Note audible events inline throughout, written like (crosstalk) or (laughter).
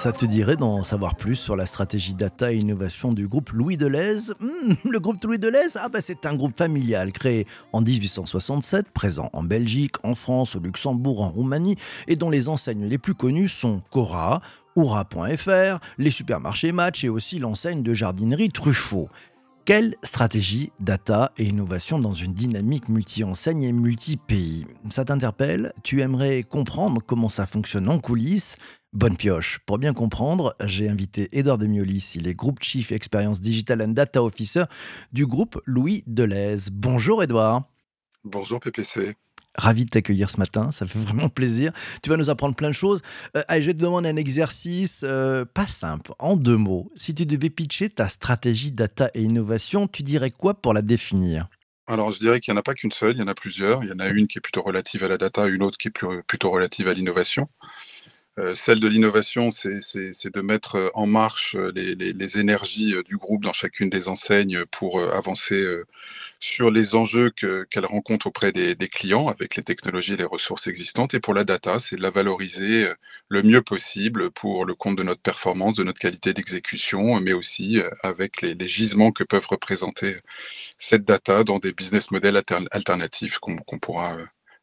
Ça te dirait d'en savoir plus sur la stratégie data et innovation du groupe Louis Deleuze hmm, Le groupe Louis Deleuze ah bah C'est un groupe familial créé en 1867, présent en Belgique, en France, au Luxembourg, en Roumanie, et dont les enseignes les plus connues sont Cora, Oura.fr, les supermarchés Match et aussi l'enseigne de jardinerie Truffaut. Quelle stratégie data et innovation dans une dynamique multi-enseigne et multi-pays? Ça t'interpelle? Tu aimerais comprendre comment ça fonctionne en coulisses? Bonne pioche. Pour bien comprendre, j'ai invité Edouard Demiolis, il est Group Chief Experience Digital and Data Officer du groupe Louis Deleuze. Bonjour Edouard. Bonjour PPC. Ravi de t'accueillir ce matin, ça fait vraiment plaisir. Tu vas nous apprendre plein de choses. Euh, allez, je vais te demander un exercice euh, pas simple, en deux mots. Si tu devais pitcher ta stratégie data et innovation, tu dirais quoi pour la définir? Alors, je dirais qu'il n'y en a pas qu'une seule, il y en a plusieurs. Il y en a une qui est plutôt relative à la data, une autre qui est plutôt relative à l'innovation. Euh, celle de l'innovation, c'est de mettre euh, en marche euh, les, énergies du groupe dans chacune des enseignes pour avancer sur les enjeux qu'elle rencontre auprès des, clients avec les technologies et les ressources existantes. Et pour la data, c'est de la valoriser le mieux possible pour le compte de notre performance, de notre qualité d'exécution, mais aussi avec les, gisements que peuvent représenter cette data dans des business models alternatifs qu'on pourra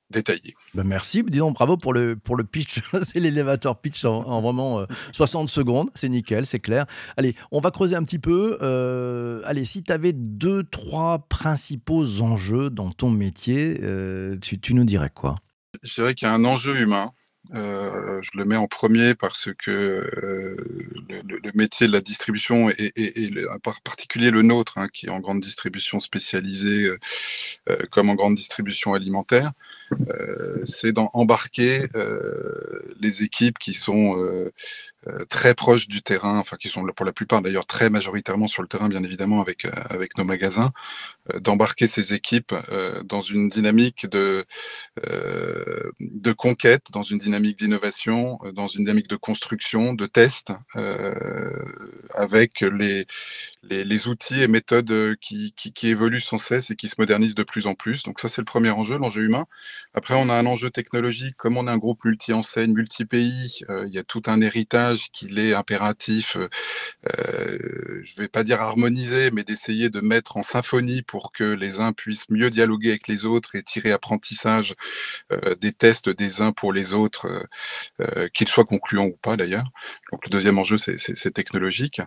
détaillé. Ben merci, disons bravo pour le, pour le pitch, (laughs) c'est l'élévateur pitch en, vraiment 60 euh, secondes, c'est nickel, c'est clair. Allez, on va creuser un petit peu. Euh, allez, si tu avais deux, trois principaux enjeux dans ton métier, euh, tu, tu, nous dirais quoi? Je dirais qu'il y a un enjeu humain. je le mets en premier parce que le, métier de la distribution et, en particulier le nôtre, hein, qui est en grande distribution spécialisée comme en grande distribution alimentaire, c'est d'embarquer euh, les équipes qui sont euh, très proches du terrain, enfin qui sont pour la plupart d'ailleurs très majoritairement sur le terrain, bien évidemment, avec, avec nos magasins, d'embarquer ces équipes dans une dynamique de, de conquête, dans une dynamique d'innovation, dans une dynamique de construction, de test, avec les, les, outils et méthodes qui, qui, qui évoluent sans cesse et qui se modernisent de plus en plus. Donc ça, c'est le premier enjeu, l'enjeu humain. Après, on a un enjeu technologique. Comme on est un groupe multi-enseigne, multi-pays, euh, il y a tout un héritage qu'il est impératif, euh, je ne vais pas dire harmoniser, mais d'essayer de mettre en symphonie pour que les uns puissent mieux dialoguer avec les autres et tirer apprentissage euh, des tests des uns pour les autres, qu'ils soient concluants ou pas d'ailleurs. Donc le deuxième enjeu, c'est technologique.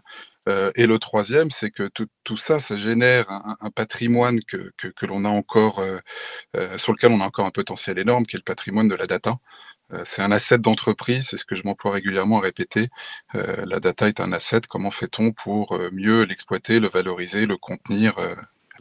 Euh, et le troisième, c'est que tout, ça, ça génère un, patrimoine que, l'on a encore, euh, euh, sur lequel on a encore un potentiel énorme, qui est le patrimoine de la data. C'est un asset d'entreprise, c'est ce que je m'emploie régulièrement à répéter. la data est un asset. Comment fait-on pour mieux l'exploiter, le valoriser, le contenir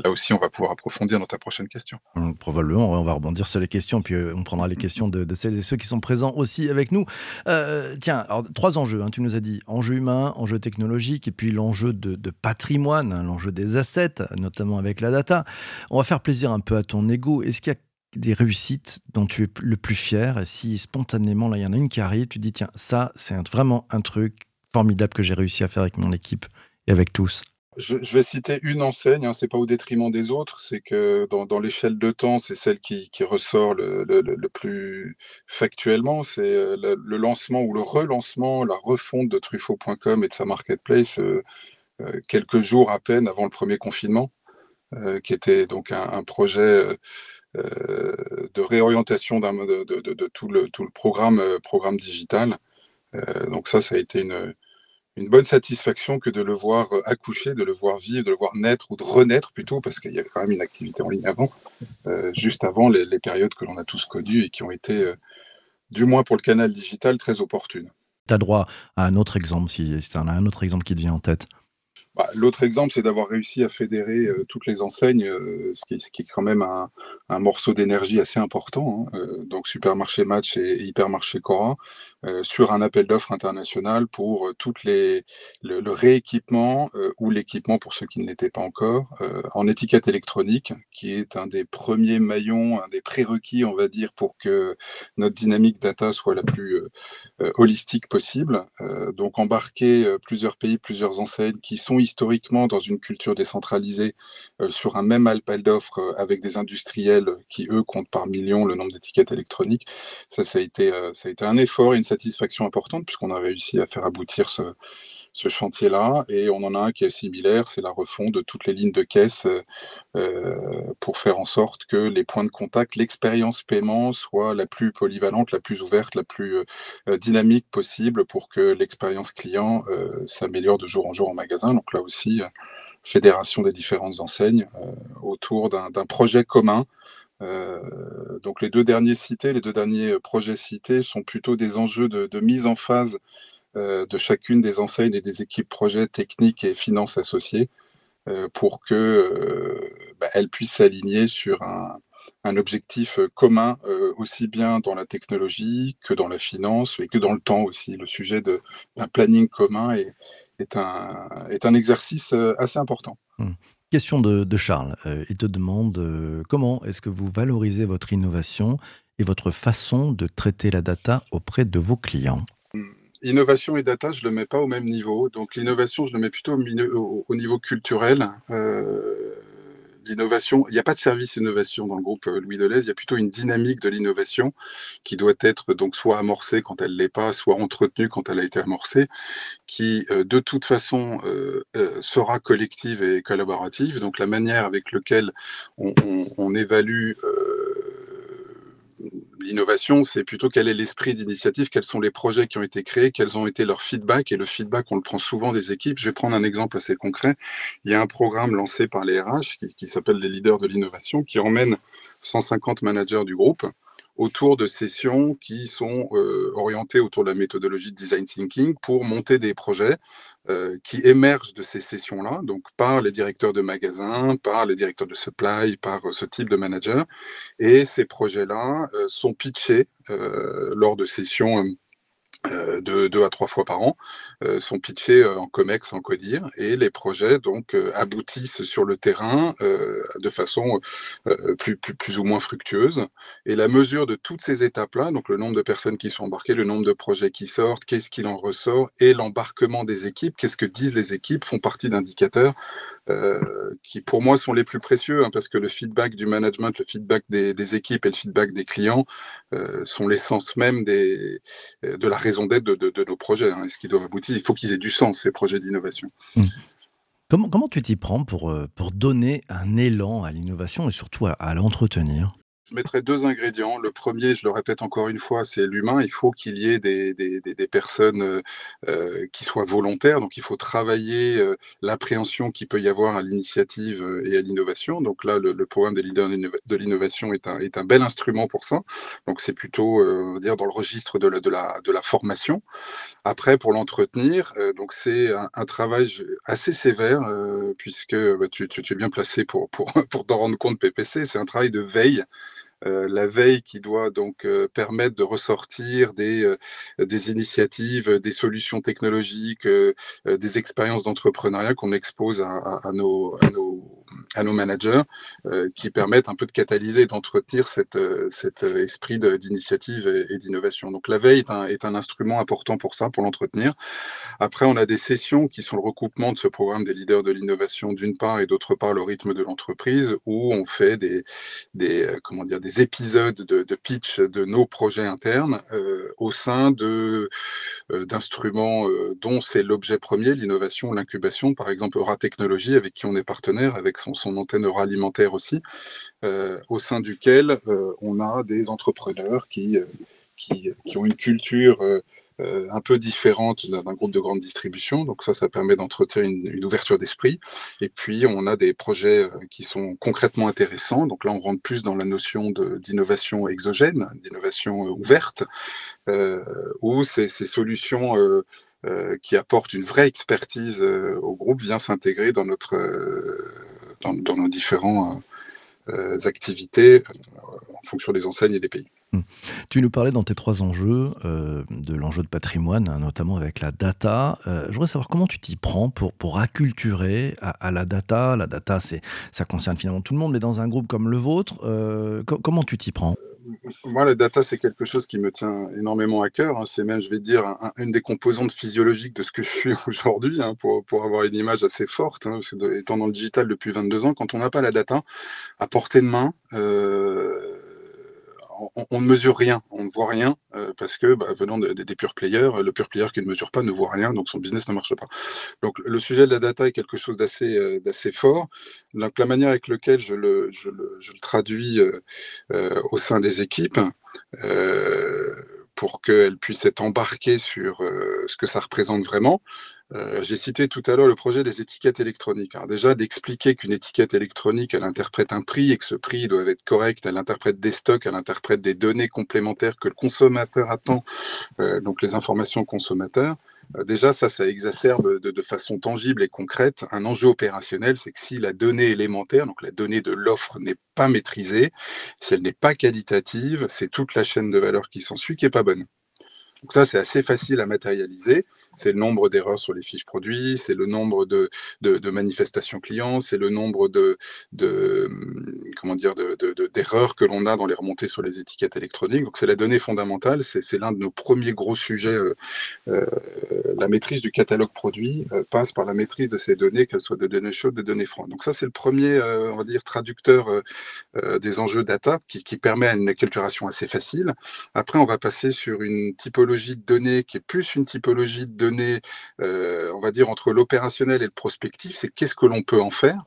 là aussi, on va pouvoir approfondir dans ta prochaine question. Hum, probablement, on va rebondir sur les questions, puis euh, on prendra les questions de, celles et ceux qui sont présents aussi avec nous. Euh, tiens, alors, trois enjeux, hein, tu nous as dit enjeu humain, enjeu technologique, et puis l'enjeu de, patrimoine, hein, l'enjeu des assets, notamment avec la data. On va faire plaisir un peu à ton ego. Est-ce qu'il y a des réussites dont tu es le plus fier. Et si spontanément là il y en a une qui arrive tu dis tiens ça c'est vraiment un truc formidable que j'ai réussi à faire avec mon équipe et avec tous. Je, vais citer une enseigne, hein, c'est pas au détriment des autres, c'est que dans, l'échelle de temps, c'est celle qui, ressort le, plus factuellement, c'est euh, le, lancement ou le relancement, la refonte de Truffaut.com et de sa marketplace euh, euh, quelques jours à peine avant le premier confinement, qui était donc un, projet de réorientation de, tout, le, le programme, digital. donc ça, ça a été une bonne satisfaction que de le voir euh, accoucher, de le voir vivre, de le voir naître ou de renaître plutôt, parce qu'il y avait quand même une activité en ligne avant, euh, juste avant les, périodes que l'on a tous connues et qui ont été, euh, du moins pour le canal digital, très opportunes. Tu as droit à un autre exemple, si, tu en as un autre exemple qui te vient en tête. Bah, l'autre exemple, c'est d'avoir réussi à fédérer euh, toutes les enseignes, euh, ce, qui, est quand même un, morceau d'énergie assez important. Hein, euh, donc Supermarché Match et, Hypermarché Cora, sur un appel d'offres international pour toutes les, le, le rééquipement ou l'équipement pour ceux qui ne l'étaient pas encore en étiquette électronique, qui est un des premiers maillons, un des prérequis, on va dire, pour que notre dynamique data soit la plus holistique possible. donc embarquer plusieurs pays, plusieurs enseignes qui sont historiquement dans une culture décentralisée euh, sur un même appel d'offres euh, avec des industriels qui, eux, comptent par millions le nombre d'étiquettes électroniques. Ça, ça a, été, euh, ça a été un effort et une satisfaction importante puisqu'on a réussi à faire aboutir ce, ce chantier-là. Et on en a un qui est similaire, c'est la refonte de toutes les lignes de caisse euh, pour faire en sorte que les points de contact, l'expérience paiement soit la plus polyvalente, la plus ouverte, la plus euh, dynamique possible pour que l'expérience client euh, s'améliore de jour en jour en magasin. Donc là aussi, fédération des différentes enseignes autour d'un projet commun. donc les deux derniers cités, les deux derniers projets cités sont plutôt des enjeux de, mise en phase de chacune des enseignes et des équipes projets techniques et finances associées euh, pour qu'elles euh, bah, puissent s'aligner sur un, objectif commun, aussi bien dans la technologie que dans la finance et que dans le temps aussi. Le sujet d'un planning commun est, un, est un exercice assez important. Mmh. Question de, Charles. il te demande comment est-ce que vous valorisez votre innovation et votre façon de traiter la data auprès de vos clients? Innovation et data, je ne le mets pas au même niveau. Donc l'innovation, je le mets plutôt au, niveau culturel. Euh, l'innovation, il n'y a pas de service innovation dans le groupe euh, Louis Deleuze, il y a plutôt une dynamique de l'innovation qui doit être donc soit amorcée quand elle ne l'est pas, soit entretenue quand elle a été amorcée, qui euh, de toute façon sera collective et collaborative. Donc la manière avec laquelle on, évalue L'innovation, c'est plutôt quel est l'esprit d'initiative, quels sont les projets qui ont été créés, quels ont été leurs feedbacks. Et le feedback, on le prend souvent des équipes. Je vais prendre un exemple assez concret. Il y a un programme lancé par les RH qui, qui s'appelle les leaders de l'innovation, qui emmène 150 managers du groupe autour de sessions qui sont euh, orientées autour de la méthodologie de design thinking pour monter des projets euh, qui émergent de ces sessions-là, donc par les directeurs de magasins, par les directeurs de supply, par ce type de manager. Et ces projets-là euh, sont pitchés lors de sessions euh, deux, à trois fois par an, euh, sont pitchés euh, en COMEX, en CODIR, et les projets donc aboutissent sur le terrain de façon plus, plus, plus, ou moins fructueuse. Et la mesure de toutes ces étapes-là, donc le nombre de personnes qui sont embarquées, le nombre de projets qui sortent, qu'est-ce qu'il en ressort, et l'embarquement des équipes, qu'est-ce que disent les équipes, font partie d'indicateurs euh, qui pour moi sont les plus précieux, hein, parce que le feedback du management, le feedback des, équipes et le feedback des clients euh, sont l'essence même des, de la raison d'être de, nos projets. Hein, et ce qui doivent aboutir, il faut qu'ils aient du sens, ces projets d'innovation. Mmh. Comment, comment tu t'y prends pour, euh, pour donner un élan à l'innovation et surtout à l'entretenir? Je mettrais deux ingrédients. Le premier, je le répète encore une fois, c'est l'humain. Il faut qu'il y ait des, des, des, personnes euh, euh, qui soient volontaires. Donc, il faut travailler euh, l'appréhension qu'il peut y avoir à l'initiative et à l'innovation. Donc là, le, programme des leaders de l'innovation est un, est un bel instrument pour ça. Donc, c'est plutôt, dire, dans le registre de la, de la, de la formation. Après, pour l'entretenir, donc c'est un, travail assez sévère, puisque bah, tu, tu, tu, es bien placé pour, pour, (laughs) pour t'en rendre compte, PPC. C'est un travail de veille la veille qui doit donc euh, permettre de ressortir des, euh, des initiatives, des solutions technologiques, des expériences d'entrepreneuriat qu'on expose à, nos, à, nos, managers, qui permettent un peu de catalyser, d'entretenir cet cette esprit d'initiative et, d'innovation. Donc la veille est un, instrument important pour ça, pour l'entretenir. Après, on a des sessions qui sont le recoupement de ce programme des leaders de l'innovation d'une part et d'autre part le rythme de l'entreprise, où on fait des, comment dire, des épisodes de, pitch de nos projets internes euh, au sein euh, d'instruments euh, dont c'est l'objet premier, l'innovation, l'incubation, par exemple Eura Technologies, avec qui on est partenaire, avec son, son antenne alimentaire aussi, au sein duquel on a des entrepreneurs qui, qui, qui ont une culture euh, un peu différente d'un groupe de grande distribution. Donc ça, ça permet d'entretenir une, ouverture d'esprit. Et puis, on a des projets euh, qui sont concrètement intéressants. Donc là, on rentre plus dans la notion d'innovation exogène, d'innovation euh, ouverte, où ces, solutions qui apporte une vraie expertise au groupe, vient s'intégrer dans, notre, dans, nos différentes activités en fonction des enseignes et des pays. Mmh. Tu nous parlais dans tes trois enjeux euh, de l'enjeu de patrimoine, hein, notamment avec la data. Euh, je voudrais savoir comment tu t'y prends pour, pour acculturer à, la data. La data, ça concerne finalement tout le monde, mais dans un groupe comme le vôtre, euh, comment tu t'y prends? Moi, la data, c'est quelque chose qui me tient énormément à cœur. Hein. C'est même, je vais dire, une des composantes physiologiques de ce que je suis (laughs) aujourd'hui, hein, pour, pour, avoir une image assez forte. étant dans le digital depuis 22 ans, quand on n'a pas la data à portée de main, on, ne mesure rien, on ne voit rien euh, parce que bah, venant des pure players, le pure player qui ne mesure pas ne voit rien, donc son business ne marche pas. Donc le sujet de la data est quelque chose d'assez euh, fort. Donc la manière avec laquelle je le, traduis euh, au sein des équipes pour qu'elles puissent être embarquées sur ce que ça représente vraiment. Euh, j'ai cité tout à l'heure le projet des étiquettes électroniques. Alors déjà, d'expliquer qu'une étiquette électronique, elle interprète un prix et que ce prix doit être correct, elle interprète des stocks, elle interprète des données complémentaires que le consommateur attend, euh, donc les informations consommateurs. Euh, déjà, ça, ça exacerbe de, de, façon tangible et concrète un enjeu opérationnel, c'est que si la donnée élémentaire, donc la donnée de l'offre, n'est pas maîtrisée, si elle n'est pas qualitative, c'est toute la chaîne de valeur qui s'ensuit qui n'est pas bonne. Donc ça, c'est assez facile à matérialiser c'est le nombre d'erreurs sur les fiches produits, c'est le nombre de, manifestations clients, c'est le nombre de comment dire d'erreurs que l'on a dans les remontées sur les étiquettes électroniques. C'est la donnée fondamentale, c'est l'un de nos premiers gros sujets. Euh, euh, la maîtrise du catalogue produit euh, passe par la maîtrise de ces données, qu'elles soient de données chaudes, de données froides. Donc ça c'est le premier, on dire, traducteur des enjeux data qui, permet une acculturation assez facile. Après on va passer sur une typologie de données qui est plus une typologie de données, on va dire, entre l'opérationnel et le prospectif, c'est qu'est-ce que l'on peut en faire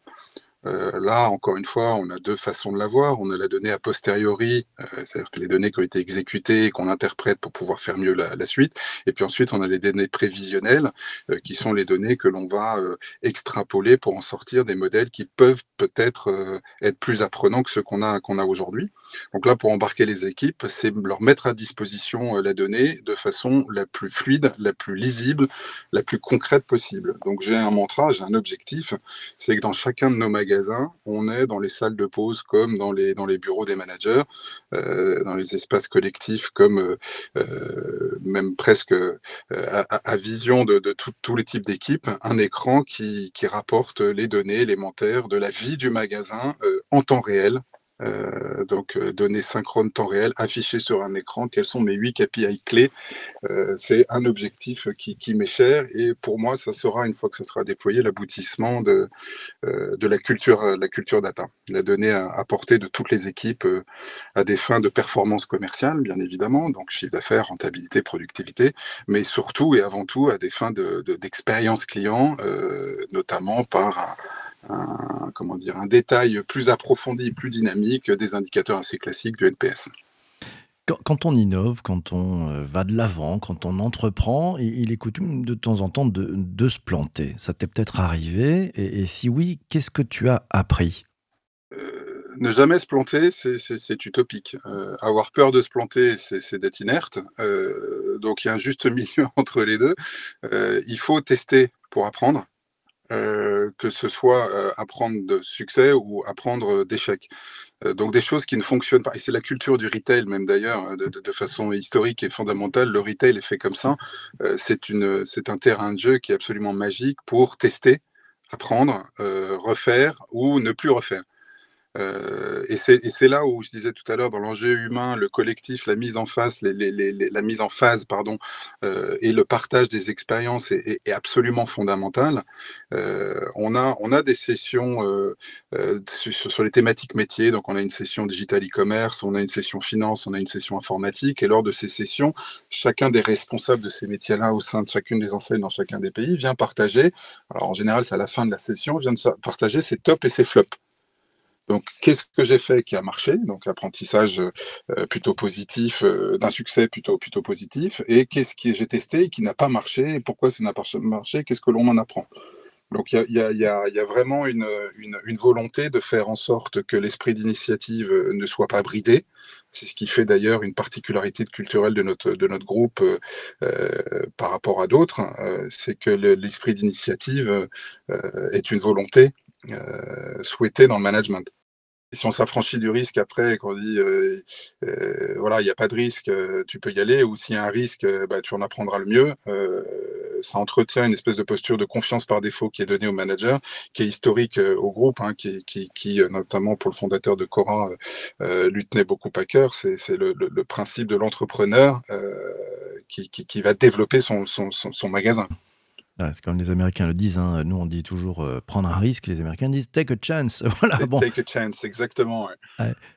euh, là, encore une fois, on a deux façons de l'avoir. On a la donnée a posteriori, euh, c'est-à-dire les données qui ont été exécutées et qu'on interprète pour pouvoir faire mieux la, la, suite. Et puis ensuite, on a les données prévisionnelles, euh, qui sont les données que l'on va extrapoler pour en sortir des modèles qui peuvent peut-être être plus apprenants que ceux qu'on a, qu'on a aujourd'hui. Donc là, pour embarquer les équipes, c'est leur mettre à disposition la donnée de façon la plus fluide, la plus lisible, la plus concrète possible. Donc j'ai un mantra, j'ai un objectif, c'est que dans chacun de nos magasins, on est dans les salles de pause comme dans les, bureaux des managers, euh, dans les espaces collectifs comme euh, euh, même presque à, vision de, tous les types d'équipes, un écran qui, rapporte les données élémentaires de la vie du magasin en temps réel euh, donc euh, données synchrones temps réel affichées sur un écran. Quels sont mes huit KPI clés? Euh, C'est un objectif qui, m'est cher et pour moi, ça sera une fois que ça sera déployé l'aboutissement de, de la culture, la culture data, la donnée à, portée de toutes les équipes à des fins de performance commerciale, bien évidemment, donc chiffre d'affaires, rentabilité, productivité, mais surtout et avant tout à des fins d'expérience de, client, notamment par un, comment dire, un détail plus approfondi, plus dynamique des indicateurs assez classiques du NPS. Quand, on innove, quand on euh, va de l'avant, quand on entreprend, il est coutume de temps en temps de, se planter. Ça t'est peut-être arrivé et, si oui, qu'est-ce que tu as appris? Euh, ne jamais se planter, c'est utopique. Euh, avoir peur de se planter, c'est d'être inerte. donc il y a un juste (laughs) milieu entre les deux. il faut tester pour apprendre. Euh, que ce soit euh, apprendre de succès ou apprendre d'échecs. Euh, donc des choses qui ne fonctionnent pas. Et c'est la culture du retail même d'ailleurs, hein, de, façon historique et fondamentale. Le retail est fait comme ça. c'est un terrain de jeu qui est absolument magique pour tester, apprendre, refaire ou ne plus refaire. Euh, et c'est là où je disais tout à l'heure, dans l'enjeu humain, le collectif, la mise en face, la mise en phase, pardon, euh, et le partage des expériences est, absolument fondamental. Euh, on a des sessions sur, sur, les thématiques métiers, donc on a une session digital e-commerce, on a une session finance, on a une session informatique, et lors de ces sessions, chacun des responsables de ces métiers-là au sein de chacune des enseignes dans chacun des pays vient partager. Alors en général, c'est à la fin de la session, vient de partager ses tops et ses flops. Donc, qu'est-ce que j'ai fait qui a marché? Donc, apprentissage euh, plutôt positif, euh, d'un succès plutôt, plutôt positif. Et qu'est-ce que j'ai testé qui n'a pas marché pourquoi ça n'a pas marché Qu'est-ce que l'on en apprend? Donc il y, a, vraiment une, une, volonté de faire en sorte que l'esprit d'initiative ne soit pas bridé. C'est ce qui fait d'ailleurs une particularité culturelle de notre, de notre groupe euh, par rapport à d'autres, euh, c'est que l'esprit d'initiative euh, est une volonté souhaitée dans le management si on s'affranchit du risque après, qu'on dit euh, euh, voilà, il n'y a pas de risque, euh, tu peux y aller, ou s'il y a un risque, bah, tu en apprendras le mieux. ça entretient une espèce de posture de confiance par défaut qui est donnée au manager, qui est historique au groupe, hein, qui, qui, notamment pour le fondateur de Cora, lui tenait beaucoup à cœur. C'est le, le, principe de l'entrepreneur qui, qui, va développer son, son, son magasin c'est comme les Américains le disent. Hein. Nous, on dit toujours euh, prendre un risque. Les Américains disent take a chance. (laughs) Voilà, bon. Take a chance, exactement.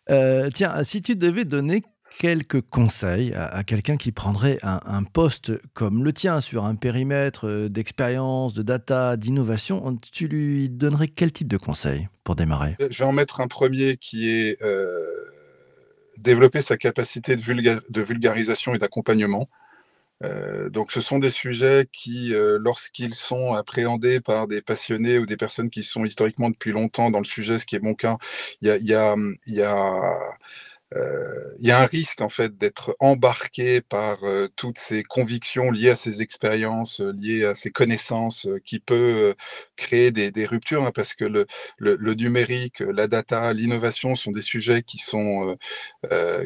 Euh, tiens, si tu devais donner quelques conseils à, quelqu'un qui prendrait un, poste comme le tien sur un périmètre euh, d'expérience, de data, d'innovation, tu lui donnerais quel type de conseils pour démarrer? Je vais en mettre un premier qui est développer sa capacité de vulgarisation et d'accompagnement. Euh, donc ce sont des sujets qui, euh, lorsqu'ils sont appréhendés par des passionnés ou des personnes qui sont historiquement depuis longtemps dans le sujet, ce qui est mon cas, il y a, y a, y a il y a un risque en fait d'être embarqué par euh, toutes ces convictions liées à ces expériences, euh, liées à ces connaissances, qui peut créer des, ruptures, hein, parce que le, le, numérique, la data, l'innovation sont des sujets qui sont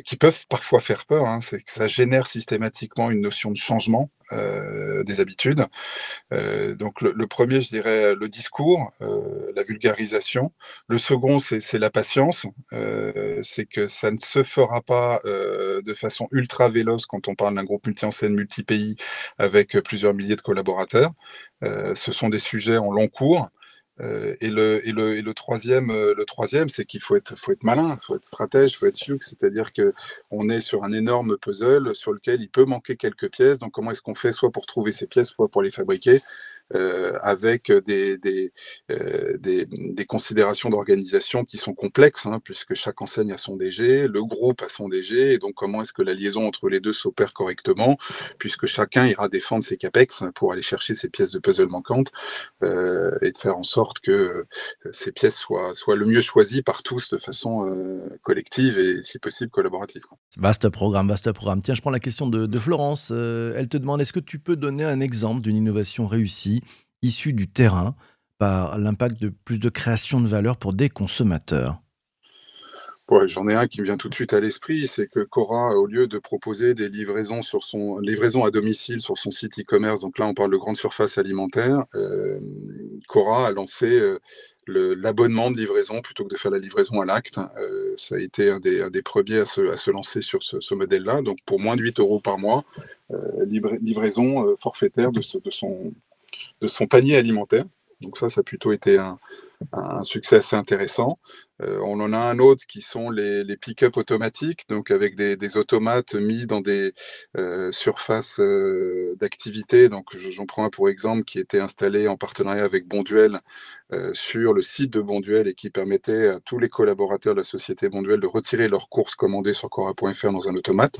qui peuvent parfois faire peur. Hein, c'est que ça génère systématiquement une notion de changement euh, des habitudes. Euh, donc le, premier, je dirais, le discours, euh, la vulgarisation. Le second, c'est la patience. c'est que ça ne se fera pas de façon ultra véloce quand on parle d'un groupe multi-enseigne, multi-pays avec plusieurs milliers de collaborateurs. ce sont des sujets en long cours. Euh, et, le, et, le, et, le, troisième, euh, le troisième, c'est qu'il faut être, faut être malin, faut être stratège, faut être sûr, c'est-à-dire qu'on est sur un énorme puzzle sur lequel il peut manquer quelques pièces. Donc, comment est-ce qu'on fait soit pour trouver ces pièces, soit pour les fabriquer? Avec des, des, euh, des, considérations d'organisation qui sont complexes, hein, puisque chaque enseigne a son DG, le groupe a son DG, et donc comment est-ce que la liaison entre les deux s'opère correctement, puisque chacun ira défendre ses CAPEX pour aller chercher ces pièces de puzzle manquantes, euh, et de faire en sorte que euh, ces pièces soient, le mieux choisies par tous de façon euh, collective et si possible collaborative. Vaste programme, vaste programme. Tiens, je prends la question de Florence. elle te demande, est-ce que tu peux donner un exemple d'une innovation réussie issus du terrain par l'impact de plus de création de valeur pour des consommateurs J'en ai un qui me vient tout de suite à l'esprit, c'est que Cora, au lieu de proposer des livraisons sur son livraison à domicile sur son site e-commerce, donc là on parle de grande surface alimentaire, euh, Cora a lancé euh, l'abonnement de livraison plutôt que de faire la livraison à l'acte. Euh, ça a été un des, premiers à se, à se, lancer sur ce, modèle-là. Donc pour moins de 8 euros par mois, livraison forfaitaire de, son, de son panier alimentaire. Donc ça, ça a plutôt été un, succès assez intéressant. Euh, on en a un autre qui sont les, pick-up automatiques, donc avec des, automates mis dans des euh, surfaces euh, d'activité. Donc j'en prends un pour exemple qui était installé en partenariat avec Bonduel sur le site de Bonduel et qui permettait à tous les collaborateurs de la société Bonduel de retirer leurs courses commandées sur Cora.fr dans un automate.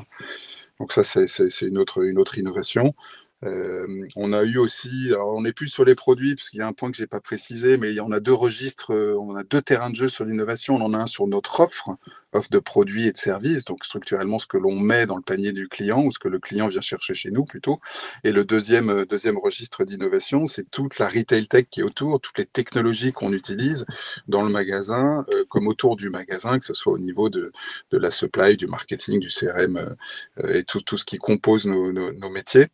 Donc ça, c'est une autre, une autre innovation. On a eu aussi, on n'est plus sur les produits, parce qu'il y a un point que je n'ai pas précisé, mais on a deux registres, on a deux terrains de jeu sur l'innovation. On en a un sur notre offre, offre de produits et de services, donc structurellement ce que l'on met dans le panier du client ou ce que le client vient chercher chez nous plutôt. Et le deuxième, deuxième registre d'innovation, c'est toute la retail tech qui est autour, toutes les technologies qu'on utilise dans le magasin, comme autour du magasin, que ce soit au niveau de, de la supply, du marketing, du CRM et tout, tout ce qui compose nos, nos métiers.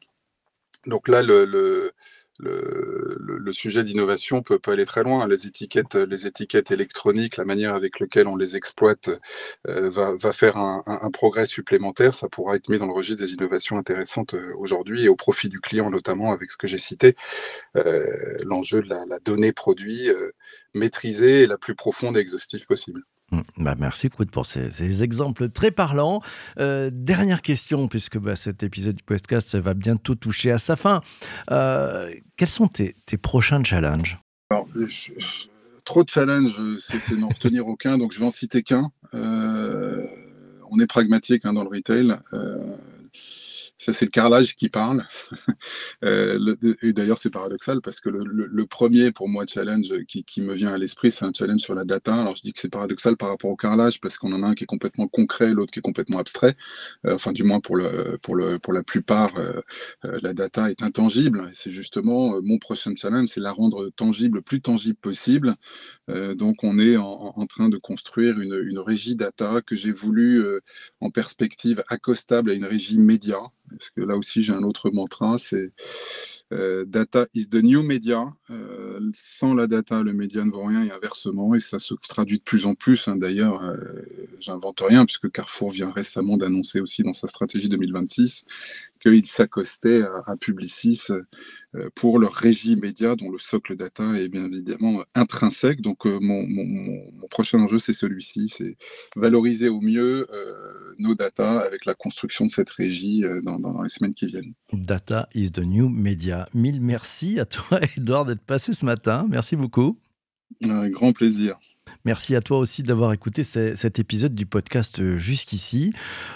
Donc là, le, le, le, sujet d'innovation peut, peut, aller très loin. Les étiquettes, les étiquettes électroniques, la manière avec laquelle on les exploite euh, va, faire un, progrès supplémentaire. Ça pourra être mis dans le registre des innovations intéressantes euh, aujourd'hui et au profit du client, notamment avec ce que j'ai cité, euh, l'enjeu de la, donnée produit maîtrisée et la plus profonde et exhaustive possible. Mmh. Bah merci Coude pour ces, exemples très parlants. Euh, dernière question, puisque bah, cet épisode du podcast va bientôt toucher à sa fin. Euh, quels sont tes, prochains challenges? Trop de challenges, c'est n'en retenir aucun, donc je vais en citer qu'un. Euh, on est pragmatique hein, dans le retail. Ça, c'est le carrelage qui parle. (laughs) euh, et d'ailleurs, c'est paradoxal parce que le, premier, pour moi, challenge qui, me vient à l'esprit, c'est un challenge sur la data. Alors, je dis que c'est paradoxal par rapport au carrelage parce qu'on en a un qui est complètement concret, l'autre qui est complètement abstrait. Euh, enfin, du moins, pour, le, pour, le, pour la plupart, euh, la data est intangible. C'est justement mon prochain challenge, c'est la rendre tangible, le plus tangible possible. Donc, on est en, en, train de construire une, une régie data que j'ai voulu en perspective accostable à une régie média parce que là aussi j'ai un autre mantra, c'est euh, data is the new media. Euh, sans la data, le média ne vaut rien et inversement, et ça se traduit de plus en plus. Hein. D'ailleurs, euh, j'invente rien puisque Carrefour vient récemment d'annoncer aussi dans sa stratégie 2026 qu'ils s'accostaient à, Publicis pour leur régie média dont le socle data est bien évidemment intrinsèque. Donc mon, prochain enjeu, c'est celui-ci, c'est valoriser au mieux nos data avec la construction de cette régie dans, dans, les semaines qui viennent. Data is the new media. Mille merci à toi, (laughs) Edouard, d'être passé ce matin. Merci beaucoup. Un grand plaisir. Merci à toi aussi d'avoir écouté cet épisode du podcast euh, jusqu'ici.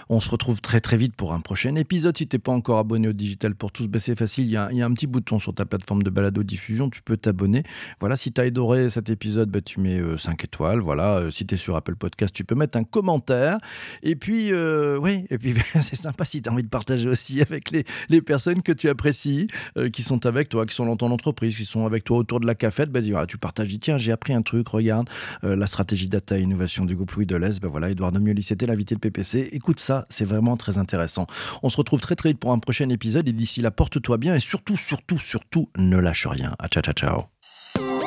On se retrouve très très vite pour un prochain épisode. Si tu n'es pas encore abonné au Digital pour tous, ben c'est facile. Il y, a, a, un petit bouton sur ta plateforme de balado diffusion. Tu peux t'abonner. Voilà, si tu as adoré cet épisode, ben tu mets 5 euh, étoiles. Voilà, euh, si tu es sur Apple Podcast, tu peux mettre un commentaire. Et puis, oui, et puis (laughs) c'est sympa si tu as envie de partager aussi avec les, les personnes que tu apprécies, qui sont avec toi, qui sont dans ton entreprise, qui sont avec toi autour de la cafette. Ben, tu partages, tiens, j'ai appris un truc, regarde. La stratégie data et innovation du groupe Louis Deleuze. Ben voilà, Edouard Nomioli, c'était l'invité de PPC. Écoute ça, c'est vraiment très intéressant. On se retrouve très très vite pour un prochain épisode et d'ici là, porte-toi bien et surtout, surtout, surtout, ne lâche rien. À ciao, ciao, ciao.